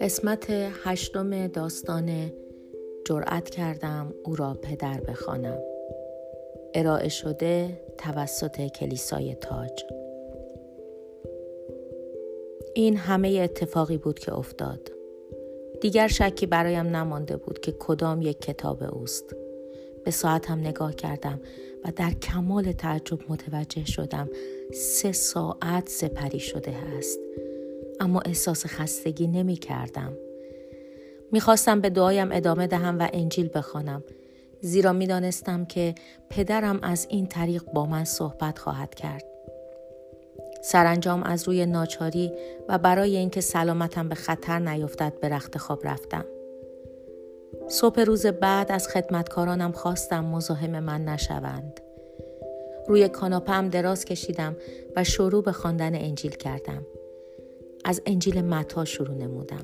قسمت هشتم داستان جرأت کردم او را پدر بخوانم. ارائه شده توسط کلیسای تاج. این همه اتفاقی بود که افتاد. دیگر شکی برایم نمانده بود که کدام یک کتاب اوست. به ساعتم نگاه کردم. و در کمال تعجب متوجه شدم سه ساعت سپری شده است اما احساس خستگی نمی کردم. می خواستم به دعایم ادامه دهم و انجیل بخوانم زیرا می دانستم که پدرم از این طریق با من صحبت خواهد کرد. سرانجام از روی ناچاری و برای اینکه سلامتم به خطر نیفتد به رخت خواب رفتم. صبح روز بعد از خدمتکارانم خواستم مزاحم من نشوند. روی کاناپم دراز کشیدم و شروع به خواندن انجیل کردم. از انجیل متا شروع نمودم.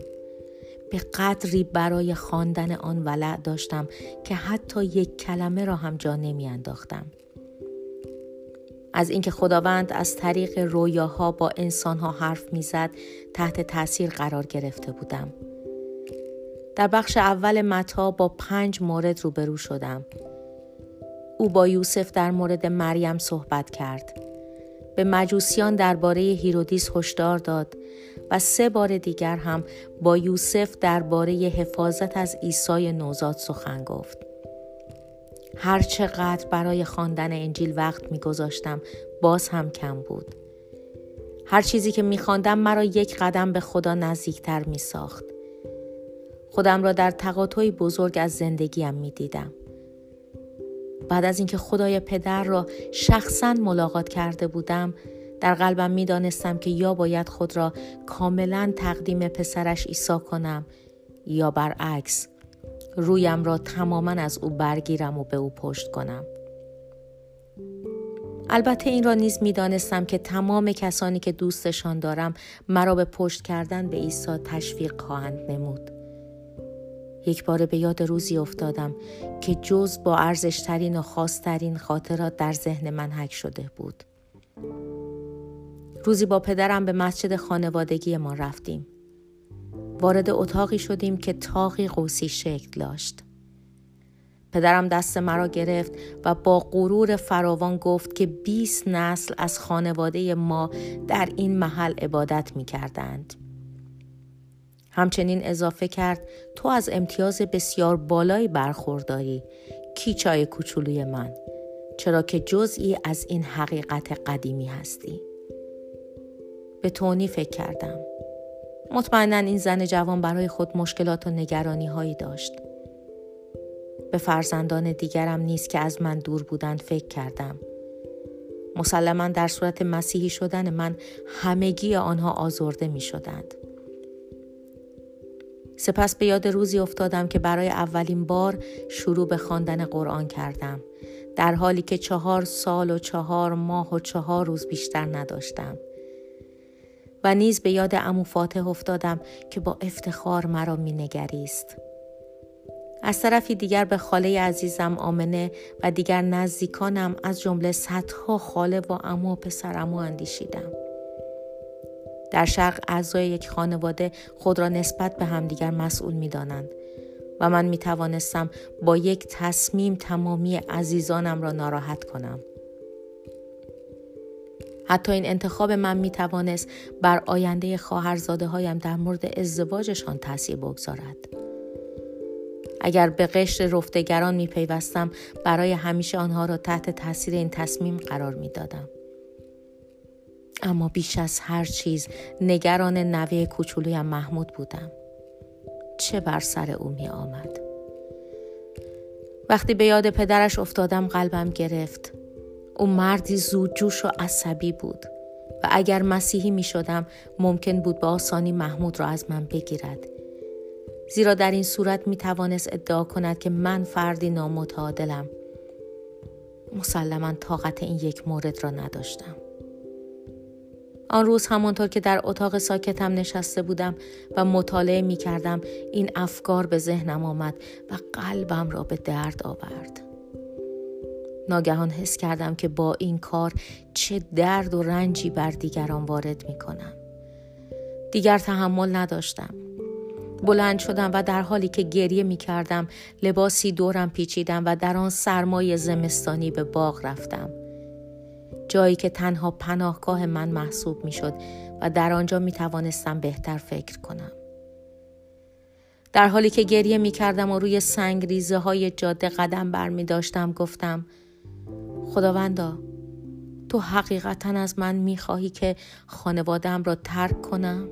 به قدری برای خواندن آن ولع داشتم که حتی یک کلمه را هم جا نمی انداختم. از اینکه خداوند از طریق رویاها با انسانها حرف می‌زد تحت تاثیر قرار گرفته بودم. در بخش اول متا با پنج مورد روبرو شدم. او با یوسف در مورد مریم صحبت کرد. به مجوسیان درباره هیرودیس هشدار داد و سه بار دیگر هم با یوسف درباره حفاظت از عیسی نوزاد سخن گفت. هر چقدر برای خواندن انجیل وقت میگذاشتم باز هم کم بود. هر چیزی که میخواندم مرا یک قدم به خدا نزدیکتر می ساخت. خودم را در تقاطعی بزرگ از زندگیم می دیدم. بعد از اینکه خدای پدر را شخصا ملاقات کرده بودم در قلبم می دانستم که یا باید خود را کاملا تقدیم پسرش عیسی کنم یا برعکس رویم را تماما از او برگیرم و به او پشت کنم. البته این را نیز می دانستم که تمام کسانی که دوستشان دارم مرا به پشت کردن به عیسی تشویق خواهند نمود. یک بار به یاد روزی افتادم که جز با ارزشترین و خاصترین خاطرات در ذهن من حک شده بود. روزی با پدرم به مسجد خانوادگی ما رفتیم. وارد اتاقی شدیم که تاقی قوسی شکل داشت. پدرم دست مرا گرفت و با غرور فراوان گفت که 20 نسل از خانواده ما در این محل عبادت می کردند. همچنین اضافه کرد تو از امتیاز بسیار بالایی برخورداری. کیچای کوچولوی من؟ چرا که جزئی از این حقیقت قدیمی هستی. به تونی فکر کردم. مطمئنا این زن جوان برای خود مشکلات و نگرانی هایی داشت. به فرزندان دیگرم نیست که از من دور بودند فکر کردم. مسلما در صورت مسیحی شدن من همگی آنها آزرده می شدند. سپس به یاد روزی افتادم که برای اولین بار شروع به خواندن قرآن کردم. در حالی که چهار سال و چهار ماه و چهار روز بیشتر نداشتم. و نیز به یاد امو فاتح افتادم که با افتخار مرا مینگریست. از طرفی دیگر به خاله عزیزم آمنه و دیگر نزدیکانم از جمله صدها خاله و امو و پسرمو اندیشیدم. در شرق اعضای یک خانواده خود را نسبت به همدیگر مسئول می دانند و من می توانستم با یک تصمیم تمامی عزیزانم را ناراحت کنم. حتی این انتخاب من می توانست بر آینده خواهرزاده هایم در مورد ازدواجشان تاثیر بگذارد. اگر به قشر رفتگران می پیوستم برای همیشه آنها را تحت تاثیر این تصمیم قرار می دادم. اما بیش از هر چیز نگران نوه کوچولویم محمود بودم. چه بر سر او می آمد؟ وقتی به یاد پدرش افتادم قلبم گرفت. او مردی زودجوش و عصبی بود و اگر مسیحی می شدم ممکن بود به آسانی محمود را از من بگیرد. زیرا در این صورت می توانست ادعا کند که من فردی نامتعادلم. مسلما طاقت این یک مورد را نداشتم. آن روز همانطور که در اتاق ساکتم نشسته بودم و مطالعه می کردم این افکار به ذهنم آمد و قلبم را به درد آورد. ناگهان حس کردم که با این کار چه درد و رنجی بر دیگران وارد می کنم. دیگر تحمل نداشتم. بلند شدم و در حالی که گریه می کردم لباسی دورم پیچیدم و در آن سرمای زمستانی به باغ رفتم. جایی که تنها پناهگاه من محسوب می شد و در آنجا می توانستم بهتر فکر کنم. در حالی که گریه می کردم و روی سنگ ریزه های جاده قدم بر می داشتم گفتم خداوندا تو حقیقتا از من می خواهی که خانوادم را ترک کنم؟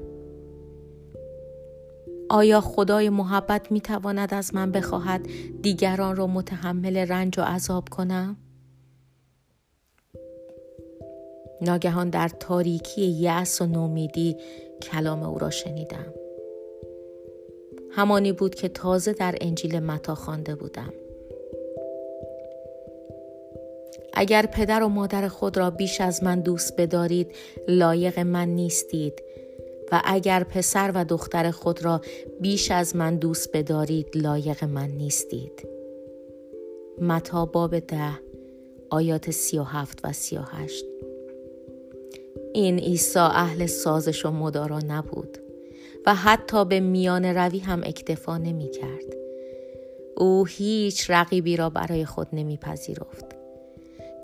آیا خدای محبت می تواند از من بخواهد دیگران را متحمل رنج و عذاب کنم؟ ناگهان در تاریکی یأس و نومیدی کلام او را شنیدم. همانی بود که تازه در انجیل متا خوانده بودم. اگر پدر و مادر خود را بیش از من دوست بدارید لایق من نیستید و اگر پسر و دختر خود را بیش از من دوست بدارید لایق من نیستید متا باب ده آیات سی و هفت و سی و هشت این عیسی اهل سازش و مدارا نبود و حتی به میان روی هم اکتفا نمی کرد. او هیچ رقیبی را برای خود نمی پذیرفت.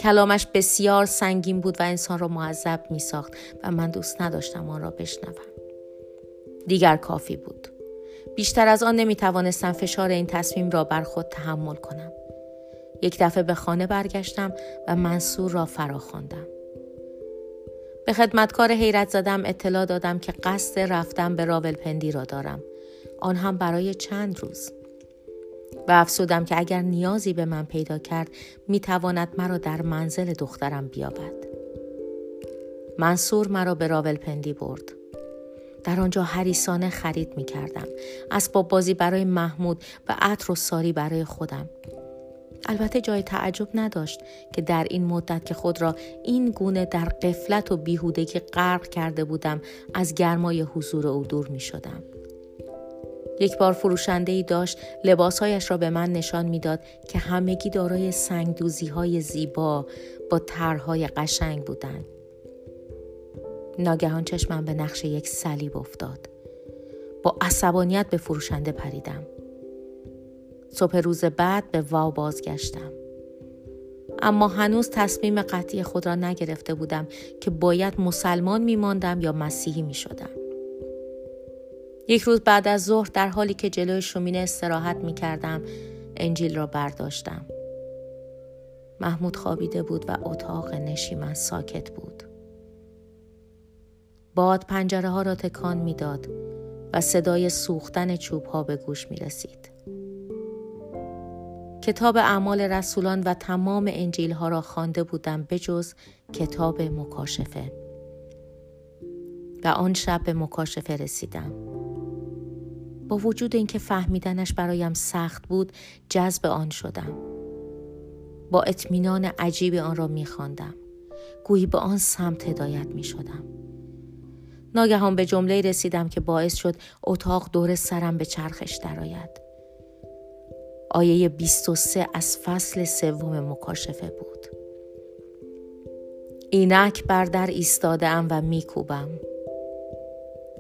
کلامش بسیار سنگین بود و انسان را معذب می ساخت و من دوست نداشتم آن را بشنوم. دیگر کافی بود. بیشتر از آن نمی توانستم فشار این تصمیم را بر خود تحمل کنم. یک دفعه به خانه برگشتم و منصور را فرا خواندم. به خدمتکار حیرت زدم اطلاع دادم که قصد رفتن به راولپندی را دارم. آن هم برای چند روز. و افسودم که اگر نیازی به من پیدا کرد می تواند مرا در منزل دخترم بیابد. منصور مرا به راولپندی برد. در آنجا هریسانه خرید می کردم. اسباب بازی برای محمود و عطر و ساری برای خودم. البته جای تعجب نداشت که در این مدت که خود را این گونه در قفلت و بیهودگی غرق کرده بودم از گرمای حضور او دور می شدم. یک بار فروشنده ای داشت لباسهایش را به من نشان می‌داد که همگی دارای سنگدوزی های زیبا با طرحهای قشنگ بودند. ناگهان چشمم به نقش یک صلیب افتاد. با عصبانیت به فروشنده پریدم. صبح روز بعد به واو بازگشتم. اما هنوز تصمیم قطعی خود را نگرفته بودم که باید مسلمان می ماندم یا مسیحی می شدم. یک روز بعد از ظهر در حالی که جلوی شومینه استراحت می کردم انجیل را برداشتم. محمود خوابیده بود و اتاق نشیمن ساکت بود. باد پنجره ها را تکان می‌داد و صدای سوختن چوب ها به گوش می رسید. کتاب اعمال رسولان و تمام انجیل ها را خوانده بودم بجز کتاب مکاشفه و آن شب به مکاشفه رسیدم. با وجود اینکه فهمیدنش برایم سخت بود جذب آن شدم. با اطمینان عجیب آن را میخواندم. گویی به آن سمت هدایت می شدم. ناگهان به جمله رسیدم که باعث شد اتاق دور سرم به چرخش درآید. آیه 23 از فصل سوم مکاشفه بود. اینک بر در ایستاده ام و میکوبم.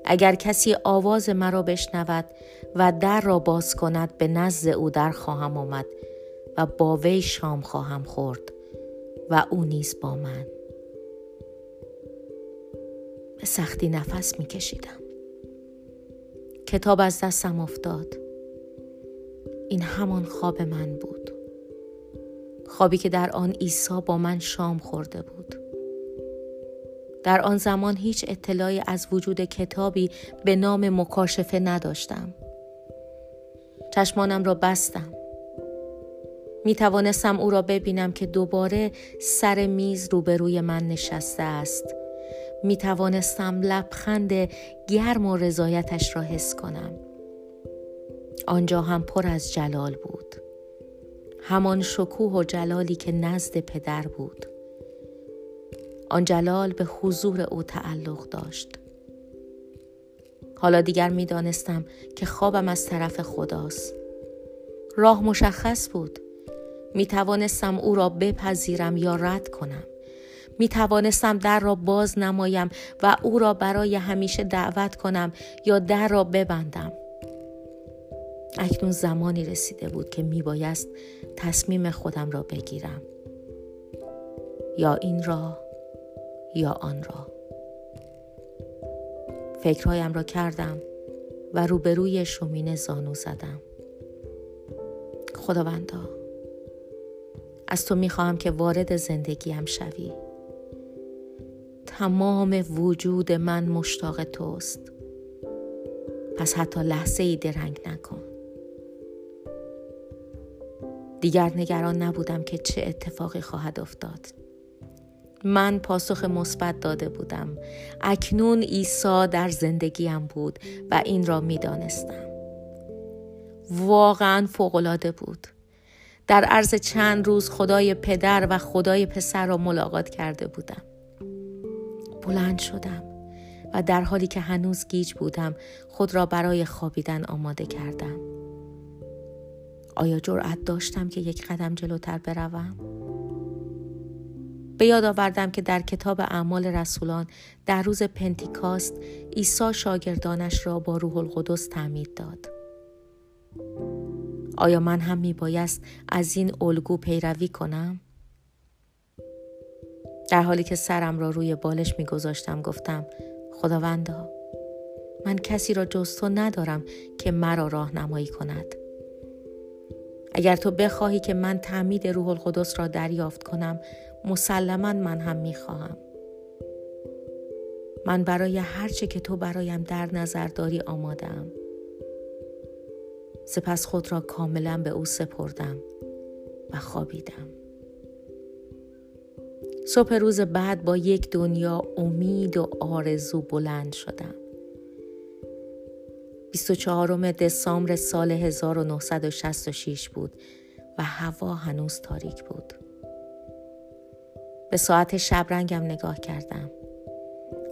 اگر کسی آواز مرا بشنود و در را باز کند به نزد او در خواهم آمد و با وی شام خواهم خورد و او نیز با من. به سختی نفس می کشیدم. کتاب از دستم افتاد. این همان خواب من بود. خوابی که در آن عیسی با من شام خورده بود. در آن زمان هیچ اطلاعی از وجود کتابی به نام مکاشفه نداشتم. چشمانم را بستم. می توانستم او را ببینم که دوباره سر میز روبروی من نشسته است می توانستم لبخند گرم و رضایتش را حس کنم. آنجا هم پر از جلال بود. همان شکوه و جلالی که نزد پدر بود. آن جلال به حضور او تعلق داشت. حالا دیگر می دانستم که خوابم از طرف خداست. راه مشخص بود. می توانستم او را بپذیرم یا رد کنم. می توانستم در را باز نمایم و او را برای همیشه دعوت کنم یا در را ببندم. اکنون زمانی رسیده بود که می بایست تصمیم خودم را بگیرم. یا این را یا آن را. فکرهایم را کردم و روبروی شومینه زانو زدم. خداوندا از تو می‌خواهم که وارد زندگیم شوی تمام وجود من مشتاق توست پس حتی لحظه ای درنگ نکن دیگر نگران نبودم که چه اتفاقی خواهد افتاد. من پاسخ مثبت داده بودم. اکنون عیسی در زندگیم بود و این را می‌دانستم. واقعا فوقالعاده بود. در عرض چند روز خدای پدر و خدای پسر را ملاقات کرده بودم. بلند شدم و در حالی که هنوز گیج بودم خود را برای خوابیدن آماده کردم. آیا جرأت داشتم که یک قدم جلوتر بروم؟ به یاد آوردم که در کتاب اعمال رسولان در روز پنتیکاست عیسی شاگردانش را با روح القدس تعمید داد. آیا من هم می بایست از این الگو پیروی کنم؟ در حالی که سرم را روی بالش می گذاشتم گفتم خداوندا من کسی را جز تو ندارم که مرا راهنمایی کند. اگر تو بخواهی که من تعمید روح القدس را دریافت کنم مسلما من هم می خواهم. من برای هرچه که تو برایم در نظر داری آمادم. سپس خود را کاملا به او سپردم و خوابیدم. صبح روز بعد با یک دنیا امید و آرزو بلند شدم. 24 دسامبر سال 1966 بود و هوا هنوز تاریک بود. به ساعت شبرنگم نگاه کردم.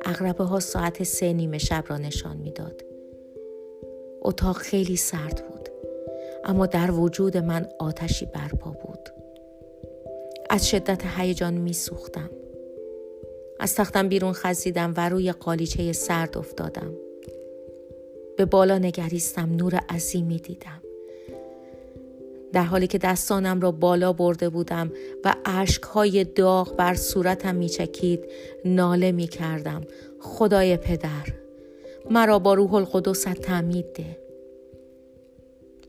اغربه ها ساعت سه نیمه شب را نشان می‌داد. اتاق خیلی سرد بود اما در وجود من آتشی برپا بود. از شدت هیجان می سوختم. از تختم بیرون خزیدم و روی قالیچه سرد افتادم. به بالا نگریستم نور عظیمی دیدم. در حالی که دستانم را بالا برده بودم و اشکهای داغ بر صورتم میچکید ناله می کردم خدای پدر مرا با روح القدس تعمید ده.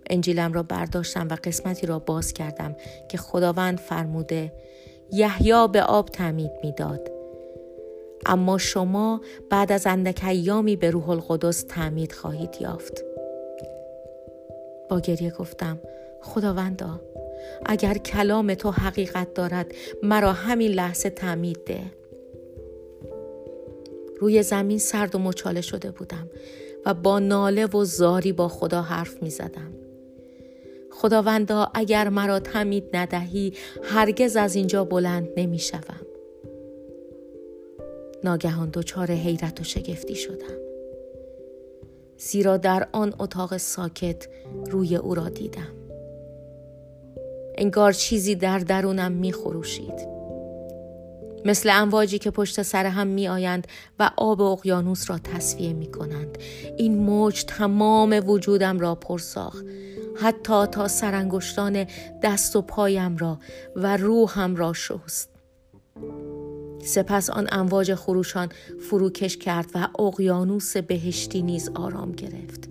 انجیلم را برداشتم و قسمتی را باز کردم که خداوند فرموده یحیی به آب تعمید می‌داد. اما شما بعد از اندک ایامی به روح القدس تعمید خواهید یافت با گریه گفتم خداوندا اگر کلام تو حقیقت دارد مرا همین لحظه تعمید ده روی زمین سرد و مچاله شده بودم و با ناله و زاری با خدا حرف می زدم. خداوندا اگر مرا تمید ندهی هرگز از اینجا بلند نمی شوم. ناگهان دچار حیرت و شگفتی شدم. زیرا در آن اتاق ساکت روی او را دیدم. انگار چیزی در درونم می خروشید. مثل امواجی که پشت سر هم می آیند و آب اقیانوس را تصفیه می کنند. این موج تمام وجودم را پرساخت حتی تا سرانگشتان دست و پایم را و روحم را شست. سپس آن امواج خروشان فروکش کرد و اقیانوس بهشتی نیز آرام گرفت.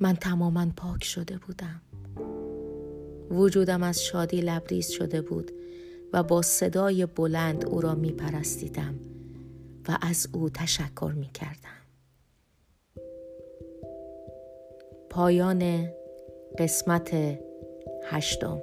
من تماما پاک شده بودم. وجودم از شادی لبریز شده بود و با صدای بلند او را می پرستیدم و از او تشکر می کردم. پایان قسمت هشتم